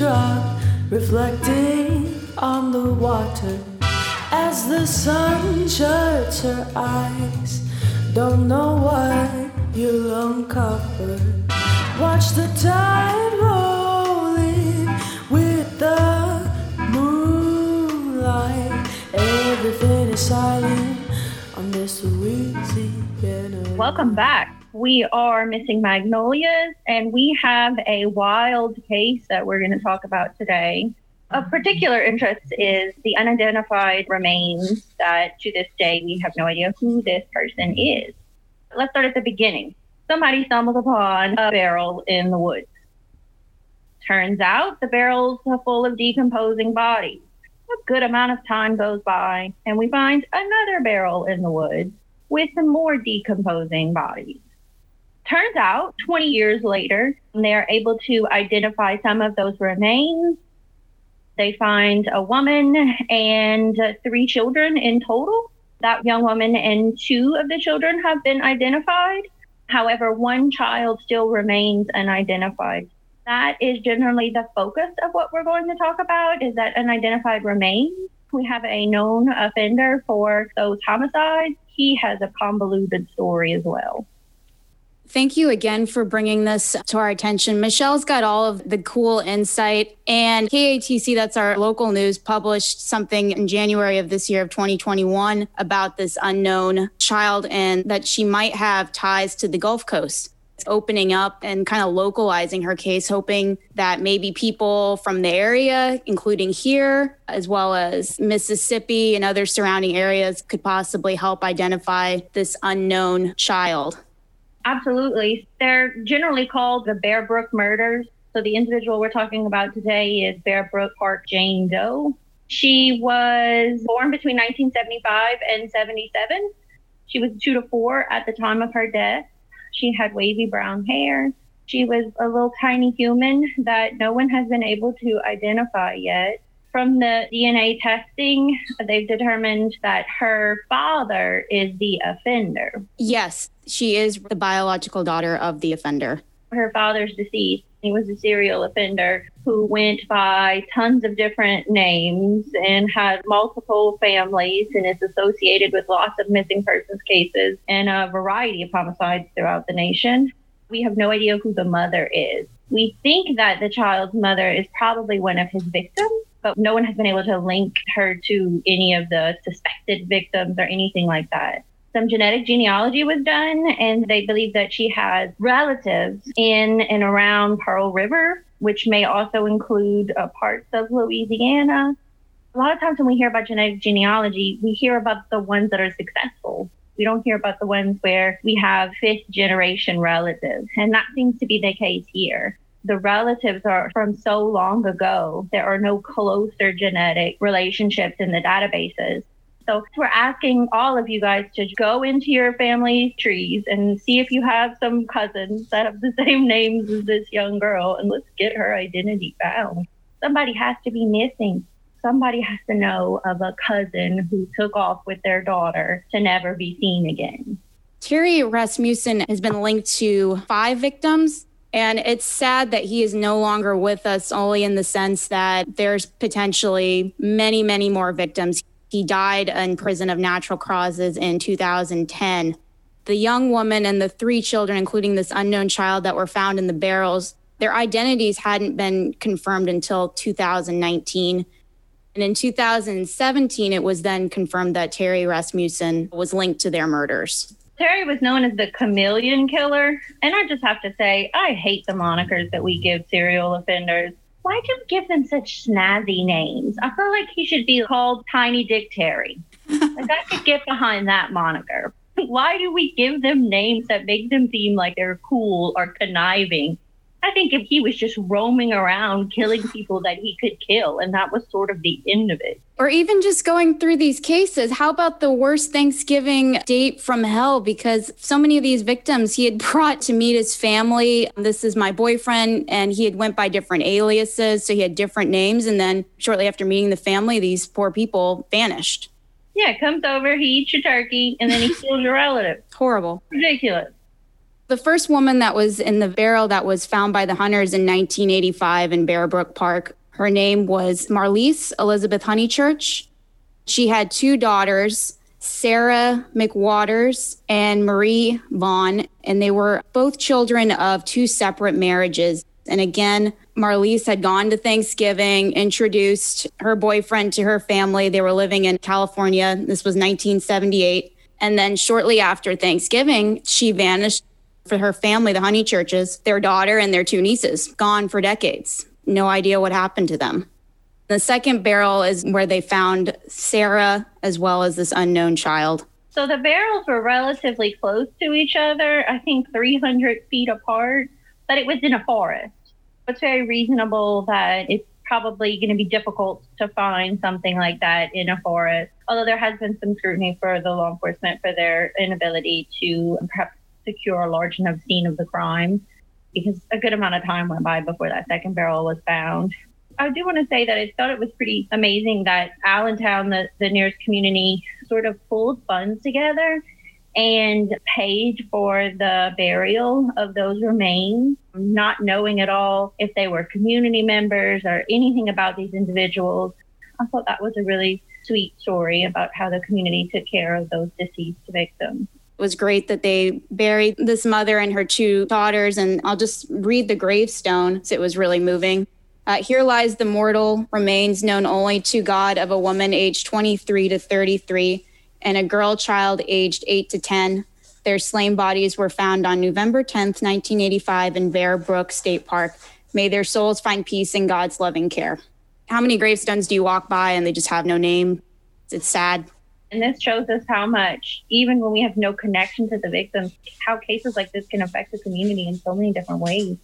raindrop reflecting on the water as the sun shuts her eyes. Don't know what you'll uncover. Watch the tide roll in with the moonlight. Everything is silent on this Louisiana. Welcome back. We are Missing Magnolias, and we have a wild case that we're going to talk about today. Of particular interest is the unidentified remains that to this day we have no idea who this person is. Let's start at the beginning. Somebody stumbled upon a barrel in the woods. Turns out the barrel's full of decomposing bodies. A good amount of time goes by, and we find another barrel in the woods with some more decomposing bodies. Turns out, 20 years later, they are able to identify some of those remains. They find a woman and three children in total. That young woman and two of the children have been identified. However, one child still remains unidentified. That is generally the focus of what we're going to talk about is that unidentified remains. We have a known offender for those homicides. He has a convoluted story as well. Thank you again for bringing this to our attention. Michelle's got all of the cool insight, and KATC, that's our local news, published something in January of this year of 2021 about this unknown child and that she might have ties to the Gulf Coast. Opening up and kind of localizing her case, hoping that maybe people from the area, including here, as well as Mississippi and other surrounding areas, could possibly help identify this unknown child. Absolutely. They're generally called the Bear Brook murders. So the individual we're talking about today is Bear Brook Park Jane Doe. She was born between 1975 and 77. She was two to four at the time of her death. She had wavy brown hair. She was a little tiny human that no one has been able to identify yet. From the DNA testing, they've determined that her father is the offender. Yes, she is the biological daughter of the offender. Her father's deceased. He was a serial offender who went by tons of different names and had multiple families and is associated with lots of missing persons cases and a variety of homicides throughout the nation. We have no idea who the mother is. We think that the child's mother is probably one of his victims, but no one has been able to link her to any of the suspected victims or anything like that some genetic genealogy was done, and they believe that she has relatives in and around Pearl River, which may also include uh, parts of Louisiana. A lot of times when we hear about genetic genealogy, we hear about the ones that are successful. We don't hear about the ones where we have fifth generation relatives, and that seems to be the case here the relatives are from so long ago. There are no closer genetic relationships in the databases. So we're asking all of you guys to go into your family trees and see if you have some cousins that have the same names as this young girl and let's get her identity found. Somebody has to be missing. Somebody has to know of a cousin who took off with their daughter to never be seen again. Terry Rasmussen has been linked to five victims and it's sad that he is no longer with us, only in the sense that there's potentially many, many more victims. He died in prison of natural causes in 2010. The young woman and the three children, including this unknown child that were found in the barrels, their identities hadn't been confirmed until 2019. And in 2017, it was then confirmed that Terry Rasmussen was linked to their murders. Terry was known as the chameleon killer. And I just have to say, I hate the monikers that we give serial offenders why do you give them such snazzy names? I feel like he should be called Tiny Dick Terry. like I could get behind that moniker. Why do we give them names that make them seem like they're cool or conniving I think if he was just roaming around killing people that he could kill, and that was sort of the end of it. Or even just going through these cases, how about the worst Thanksgiving date from hell? Because so many of these victims he had brought to meet his family. This is my boyfriend, and he had went by different aliases, so he had different names. And then shortly after meeting the family, these poor people vanished. Yeah, comes over, he eats your turkey, and then he kills your relative. Horrible. Ridiculous. The first woman that was in the barrel that was found by the hunters in 1985 in Bear Brook Park, her name was Marlyse Elizabeth Honeychurch. She had two daughters, Sarah McWaters and Marie Vaughn, and they were both children of two separate marriages. And again, Marlyse had gone to Thanksgiving, introduced her boyfriend to her family. They were living in California. This was 1978. And then shortly after Thanksgiving, she vanished for her family, the Honeychurches, their daughter and their two nieces, gone for decades. No idea what happened to them. The second barrel is where they found Sarah as well as this unknown child. So the barrels were relatively close to each other, I think 300 feet apart, but it was in a forest. It's very reasonable that it's probably going to be difficult to find something like that in a forest. Although there has been some scrutiny for the law enforcement for their inability to perhaps secure a large enough scene of the crime because a good amount of time went by before that second barrel was found. I do want to say that I thought it was pretty amazing that Allenstown, the, the nearest community, sort of pulled funds together and paid for the burial of those remains, not knowing at all if they were community members or anything about these individuals. I thought that was a really sweet story about how the community took care of those deceased victims. It was great that they buried this mother and her two daughters. And I'll just read the gravestone. It was really moving. Uh, here lies the mortal remains known only to God of a woman aged 23 to 33 and a girl child aged 8 to 10. Their slain bodies were found on November 10th, 1985, in Bear Brook State Park. May their souls find peace in God's loving care. How many gravestones do you walk by and they just have no name? It's sad. And this shows us how much, even when we have no connection to the victims, how cases like this can affect the community in so many different ways.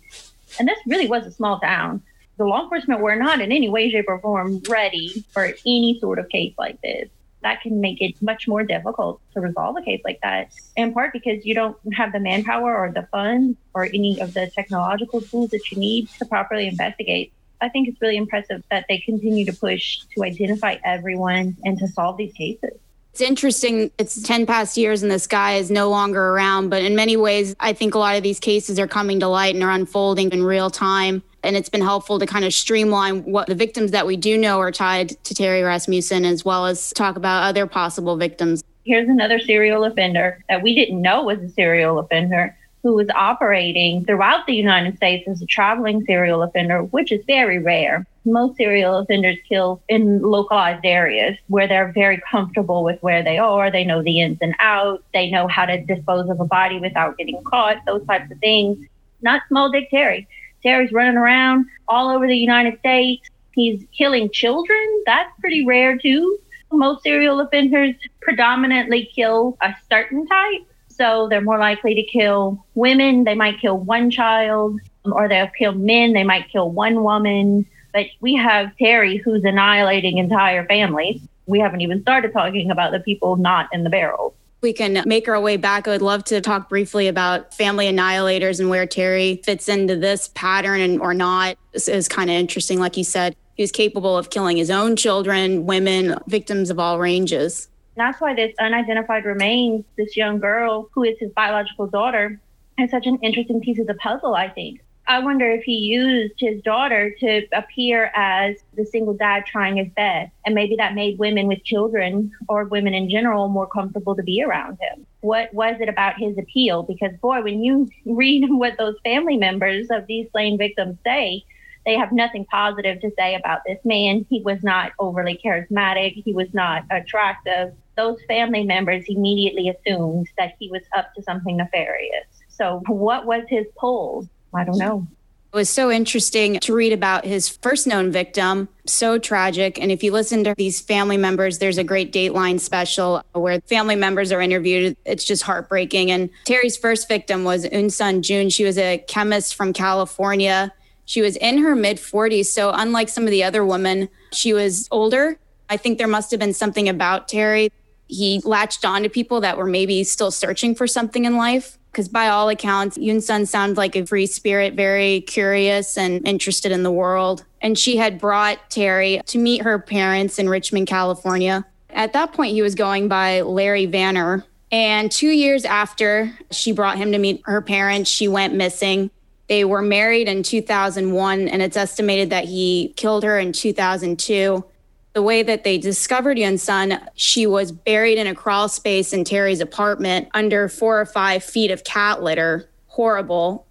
And this really was a small town. The law enforcement were not in any way, shape, or form ready for any sort of case like this. That can make it much more difficult to resolve a case like that, in part because you don't have the manpower or the funds or any of the technological tools that you need to properly investigate. I think it's really impressive that they continue to push to identify everyone and to solve these cases. It's interesting. It's 10 past years and this guy is no longer around. But in many ways, I think a lot of these cases are coming to light and are unfolding in real time. And it's been helpful to kind of streamline what the victims that we do know are tied to Terry Rasmussen, as well as talk about other possible victims. Here's another serial offender that we didn't know was a serial offender who was operating throughout the United States as a traveling serial offender, which is very rare. Most serial offenders kill in localized areas where they're very comfortable with where they are. They know the ins and outs. They know how to dispose of a body without getting caught, those types of things. Not small dick Terry. Terry's running around all over the United States. He's killing children. That's pretty rare too. Most serial offenders predominantly kill a certain type so they're more likely to kill women. They might kill one child, um, or they'll kill men. They might kill one woman. But we have Terry who's annihilating entire families. We haven't even started talking about the people not in the barrel. We can make our way back. I would love to talk briefly about family annihilators and where Terry fits into this pattern and or not. This is kind of interesting. Like you said, he was capable of killing his own children, women, victims of all ranges. That's why this unidentified remains, this young girl who is his biological daughter, is such an interesting piece of the puzzle, I think. I wonder if he used his daughter to appear as the single dad trying his best. And maybe that made women with children or women in general more comfortable to be around him. What was it about his appeal? Because, boy, when you read what those family members of these slain victims say, they have nothing positive to say about this man. He was not overly charismatic, he was not attractive those family members immediately assumed that he was up to something nefarious. So, what was his pull? I don't know. It was so interesting to read about his first known victim. So tragic. And if you listen to these family members, there's a great Dateline special where family members are interviewed. It's just heartbreaking. And Terry's first victim was Eunsoon Jun. She was a chemist from California. She was in her mid 40s. So, unlike some of the other women, she was older. I think there must have been something about Terry he latched on to people that were maybe still searching for something in life. Because by all accounts, Eunsoon sounds like a free spirit, very curious and interested in the world. And she had brought Terry to meet her parents in Richmond, California. At that point, he was going by Larry Vanner. And two years after she brought him to meet her parents, she went missing. They were married in 2001, and it's estimated that he killed her in 2002. The way that they discovered Eunsoon, she was buried in a crawl space in Terry's apartment under four or five feet of cat litter. Horrible.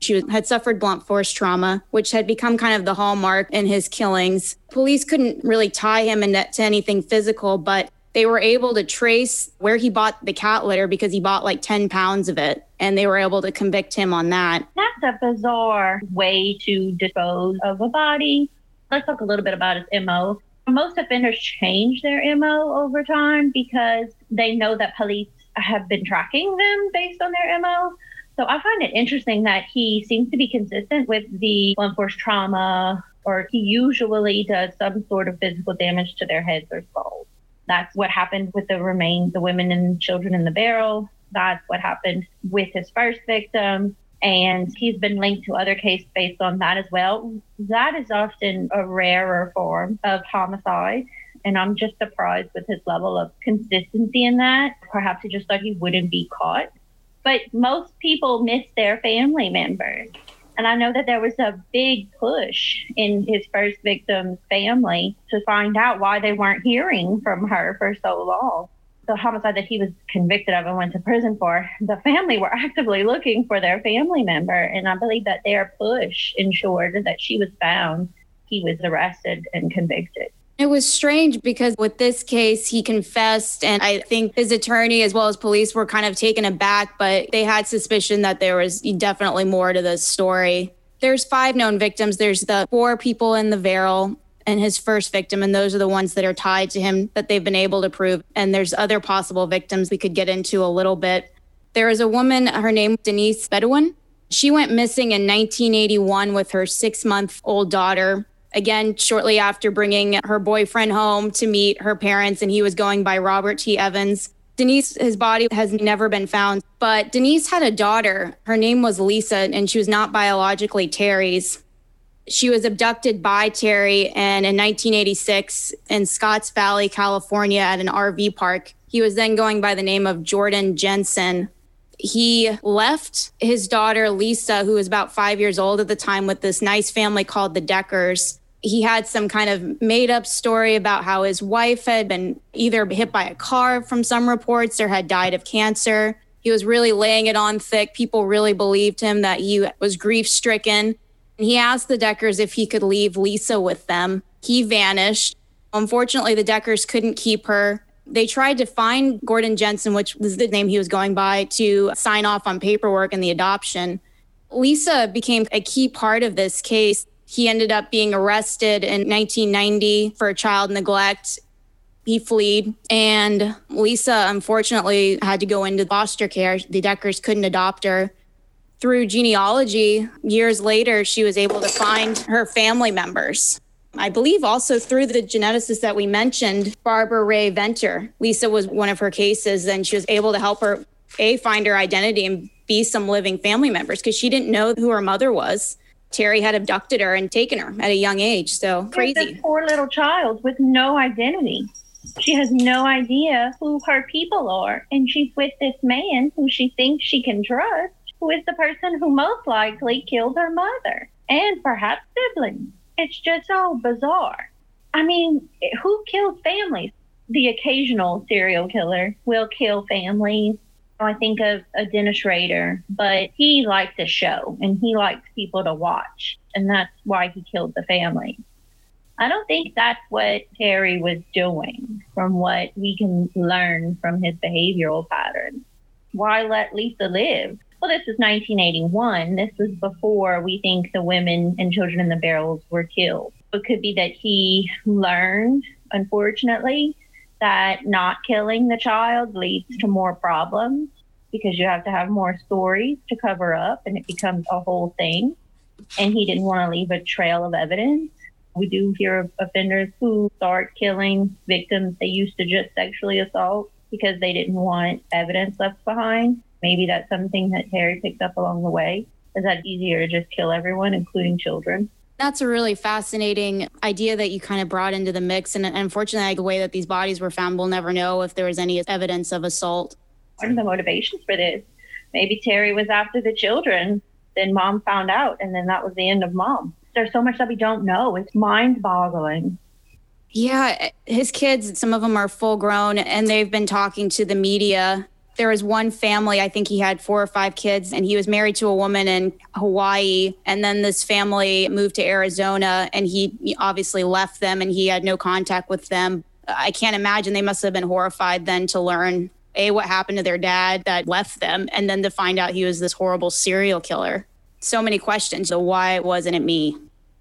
She had suffered blunt force trauma, which had become kind of the hallmark in his killings. Police couldn't really tie him into anything physical, but they were able to trace where he bought the cat litter because he bought like 10 pounds of it and they were able to convict him on that. That's a bizarre way to dispose of a body. Let's talk a little bit about his MO. Most offenders change their MO over time because they know that police have been tracking them based on their MO. So I find it interesting that he seems to be consistent with the blunt force trauma, or he usually does some sort of physical damage to their heads or skulls. That's what happened with the remains, the women and children in the barrel. That's what happened with his first victim. And he's been linked to other cases based on that as well. That is often a rarer form of homicide. And I'm just surprised with his level of consistency in that. Perhaps he just thought he wouldn't be caught. But most people miss their family members. And I know that there was a big push in his first victim's family to find out why they weren't hearing from her for so long. The homicide that he was convicted of and went to prison for, the family were actively looking for their family member. And I believe that their push ensured that she was found, he was arrested and convicted. It was strange because with this case, he confessed, and I think his attorney as well as police were kind of taken aback, but they had suspicion that there was definitely more to the story. There's five known victims. There's the four people in the Verrill and his first victim, and those are the ones that are tied to him that they've been able to prove. And there's other possible victims we could get into a little bit. There is a woman, her name Denise Beaudin. She went missing in 1981 with her six month old daughter again shortly after bringing her boyfriend home to meet her parents, and he was going by Robert T. Evans. Denise, his body has never been found, but Denise had a daughter. Her name was Lisa, and she was not biologically Terry's. She was abducted by Terry, and in 1986 in Scotts Valley, California, at an RV park. He was then going by the name of Jordan Jenson. He left his daughter, Lisa, who was about five years old at the time, with this nice family called the Deckers he had some kind of made up story about how his wife had been either hit by a car from some reports or had died of cancer. He was really laying it on thick. People really believed him that he was grief stricken. He asked the Deckers if he could leave Lisa with them. He vanished. Unfortunately, the Deckers couldn't keep her. They tried to find Gordon Jenson, which was the name he was going by, to sign off on paperwork and the adoption. Lisa became a key part of this case. He ended up being arrested in 1990 for child neglect. He fled, and Lisa unfortunately had to go into foster care. The Deckers couldn't adopt her. Through genealogy, years later, she was able to find her family members. I believe also through the geneticist that we mentioned, Barbara Rae-Venter. Lisa was one of her cases, and she was able to help her A, find her identity and be some living family members because she didn't know who her mother was. Terry had abducted her and taken her at a young age. So crazy. This poor little child with no identity. She has no idea who her people are. And she's with this man who she thinks she can trust, who is the person who most likely killed her mother and perhaps siblings. It's just so bizarre. I mean, who kills families? The occasional serial killer will kill families I think of a Dennis Rader, but he liked the show and he likes people to watch. And that's why he killed the family. I don't think that's what Terry was doing from what we can learn from his behavioral patterns. Why let Lisa live? Well, this was 1981. This was before we think the women and children in the barrels were killed. It could be that he learned, unfortunately, that not killing the child leads to more problems because you have to have more stories to cover up and it becomes a whole thing. And he didn't want to leave a trail of evidence. We do hear of offenders who start killing victims they used to just sexually assault because they didn't want evidence left behind. Maybe that's something that Terry picked up along the way. Is that easier to just kill everyone, including children? That's a really fascinating idea that you kind of brought into the mix. And unfortunately, the way that these bodies were found, we'll never know if there was any evidence of assault. What are the motivations for this? Maybe Terry was after the children. Then mom found out, and then that was the end of mom. There's so much that we don't know. It's mind boggling. Yeah, his kids, some of them are full grown, and they've been talking to the media. There was one family, I think he had four or five kids, and he was married to a woman in Hawaii. And then this family moved to Arizona, and he obviously left them and he had no contact with them. I can't imagine they must have been horrified then to learn a what happened to their dad that left them and then to find out he was this horrible serial killer so many questions so why wasn't it me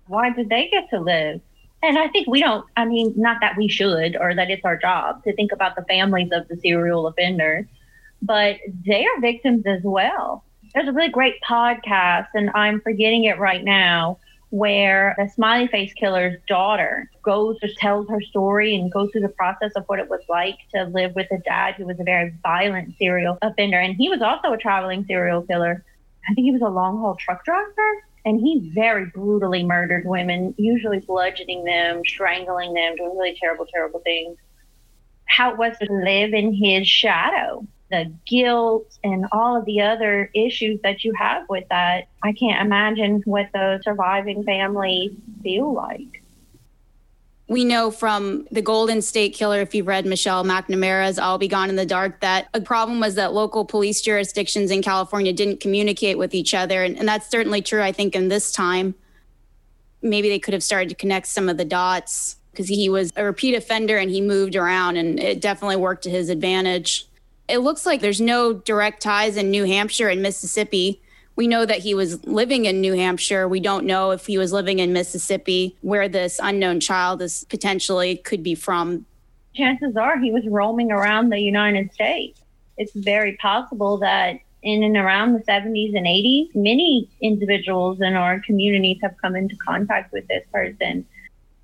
why did they get to live and i think we don't i mean not that we should or that it's our job to think about the families of the serial offenders but they are victims as well. There's a really great podcast and i'm forgetting it right now where the smiley face killer's daughter goes to tells her story and goes through the process of what it was like to live with a dad who was a very violent serial offender. And he was also a traveling serial killer. I think he was a long haul truck driver and he very brutally murdered women usually bludgeoning them strangling them doing really terrible terrible things. How it was to live in his shadow the guilt and all of the other issues that you have with that, I can't imagine what those surviving families feel like. We know from the Golden State Killer, if you've read Michelle McNamara's I'll Be Gone in the Dark, that a problem was that local police jurisdictions in California didn't communicate with each other. And, and that's certainly true, I think, in this time. Maybe they could have started to connect some of the dots because he was a repeat offender and he moved around, and it definitely worked to his advantage it looks like there's no direct ties in New Hampshire and Mississippi. We know that he was living in New Hampshire. We don't know if he was living in Mississippi, where this unknown child is potentially could be from. Chances are he was roaming around the United States. It's very possible that in and around the 70s and 80s, many individuals in our communities have come into contact with this person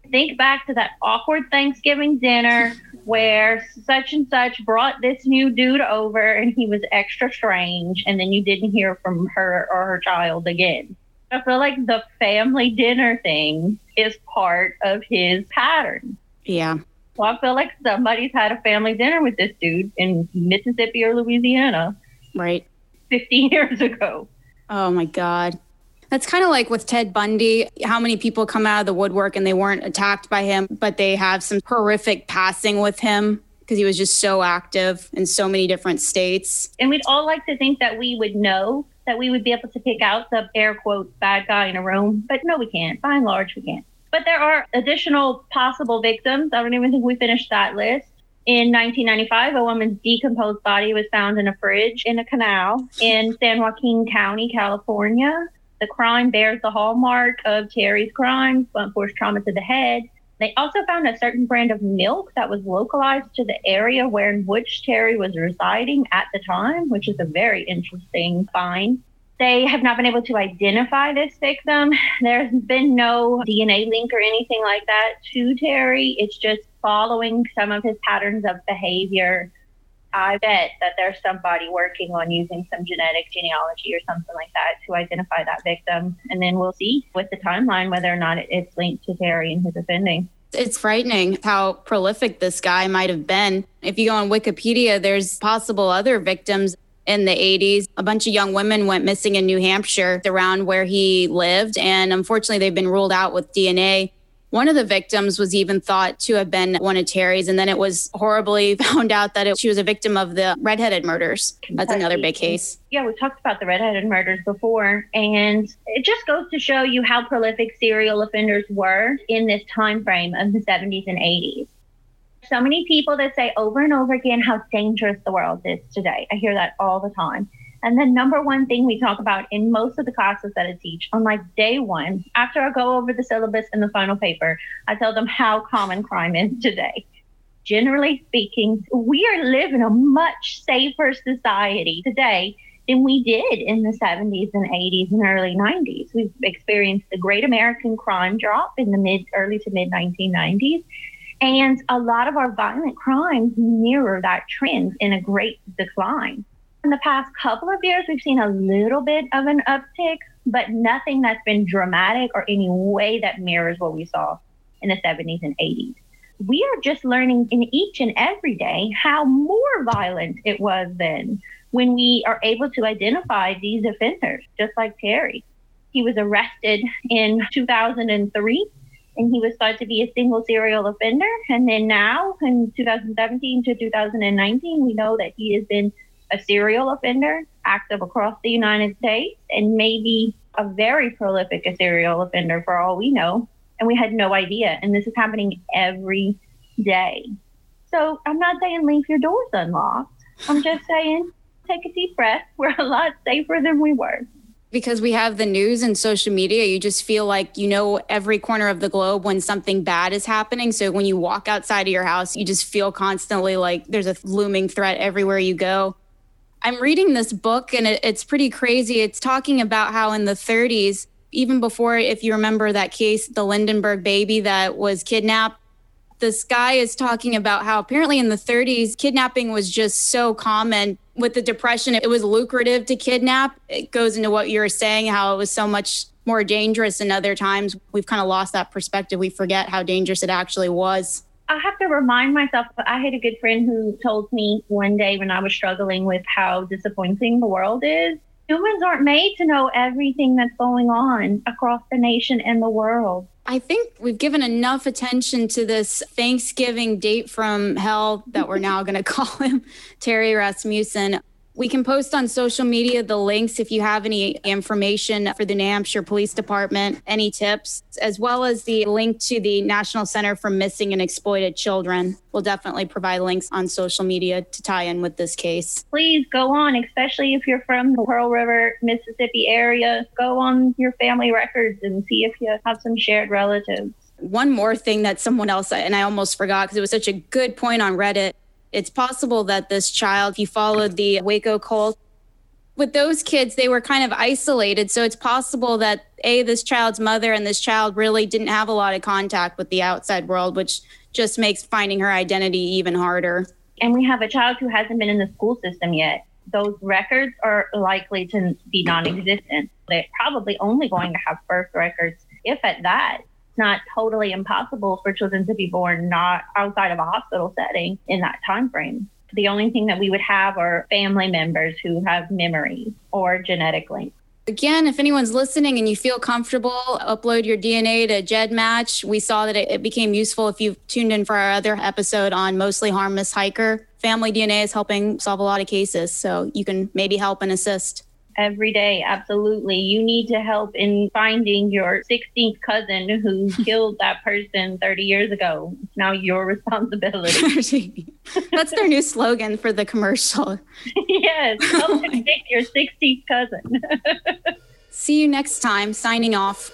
think back to that awkward Thanksgiving dinner where such and such brought this new dude over and he was extra strange, and then you didn't hear from her or her child again. I feel like the family dinner thing is part of his pattern. Yeah. Well, I feel like somebody's had a family dinner with this dude in Mississippi or Louisiana. Right. 15 years ago. Oh my God. That's kind of like with Ted Bundy, how many people come out of the woodwork and they weren't attacked by him, but they have some horrific passing with him because he was just so active in so many different states. And we'd all like to think that we would know, that we would be able to pick out the air quotes bad guy in a room, but no, we can't. By and large, we can't. But there are additional possible victims. I don't even think we finished that list. In 1995, a woman's decomposed body was found in a fridge in a canal in San Joaquin County, California. The crime bears the hallmark of Terry's crimes, blunt force trauma to the head. They also found a certain brand of milk that was localized to the area where in which Terry was residing at the time, which is a very interesting find. They have not been able to identify this victim. There's been no DNA link or anything like that to Terry. It's just following some of his patterns of behavior I bet that there's somebody working on using some genetic genealogy or something like that to identify that victim. And then we'll see with the timeline whether or not it's linked to Terry and his offending. It's frightening how prolific this guy might have been. If you go on Wikipedia, there's possible other victims in the 80s. A bunch of young women went missing in New Hampshire around where he lived. And unfortunately, they've been ruled out with DNA. One of the victims was even thought to have been one of Terry's, and then it was horribly found out that it, she was a victim of the redheaded murders. That's another big case. Yeah, we talked about the redheaded murders before, and it just goes to show you how prolific serial offenders were in this time frame of the 70s and 80s. So many people that say over and over again how dangerous the world is today. I hear that all the time. And the number one thing we talk about in most of the classes that I teach on like day one, after I go over the syllabus and the final paper, I tell them how common crime is today. Generally speaking, we are living a much safer society today than we did in the 70s and 80s and early 90s. We've experienced the great American crime drop in the mid early to mid 1990s. And a lot of our violent crimes mirror that trend in a great decline in the past couple of years, we've seen a little bit of an uptick, but nothing that's been dramatic or any way that mirrors what we saw in the 70s and 80s. we are just learning in each and every day how more violent it was then when we are able to identify these offenders, just like Terry. He was arrested in 2003 and he was thought to be a single serial offender. And then now in 2017 to 2019, we know that he has been a serial offender, active across the United States, and maybe a very prolific serial offender for all we know. And we had no idea. And this is happening every day. So I'm not saying leave your doors unlocked. I'm just saying take a deep breath. We're a lot safer than we were because we have the news and social media, you just feel like you know every corner of the globe when something bad is happening. So when you walk outside of your house, you just feel constantly like there's a looming threat everywhere you go. I'm reading this book and it, it's pretty crazy. It's talking about how in the 30s, even before, if you remember that case, the Lindbergh baby that was kidnapped, this guy is talking about how apparently in the 30s, kidnapping was just so common. With the Depression, it was lucrative to kidnap. It goes into what you were saying, how it was so much more dangerous in other times. We've kind of lost that perspective. We forget how dangerous it actually was. I have to remind myself. I had a good friend who told me one day when I was struggling with how disappointing the world is. Humans aren't made to know everything that's going on across the nation and the world. I think we've given enough attention to this Thanksgiving date from hell that we're now going to call him Terry Rasmussen. We can post on social media the links if you have any information for the New Hampshire Police Department, any tips, as well as the link to the National Center for Missing and Exploited Children. We'll definitely provide links on social media to tie in with this case. Please go on, especially if you're from the Pearl River, Mississippi area. Go on your family records and see if you have some shared relatives. One more thing that someone else, and I almost forgot because it was such a good point on Reddit it's possible that this child, he followed the Waco cult, with those kids, they were kind of isolated. So it's possible that A, this child's mother and this child really didn't have a lot of contact with the outside world, which just makes finding her identity even harder. And we have a child who hasn't been in the school system yet. Those records are likely to be non existent. They're probably only going to have birth records, if at that not totally impossible for children to be born not outside of a hospital setting in that time frame. The only thing that we would have are family members who have memories or genetic links. Again, if anyone's listening and you feel comfortable, upload your DNA to GEDmatch. We saw that it, became useful if you've tuned in for our other episode on Mostly Harmless Hiker. Family DNA is helping solve a lot of cases, so you can maybe help and assist every day. Absolutely. You need to help in finding your 16th cousin who killed that person 30 years ago. It's now your responsibility. That's their new slogan for the commercial. yes. Help oh your 16th cousin. See you next time. Signing off.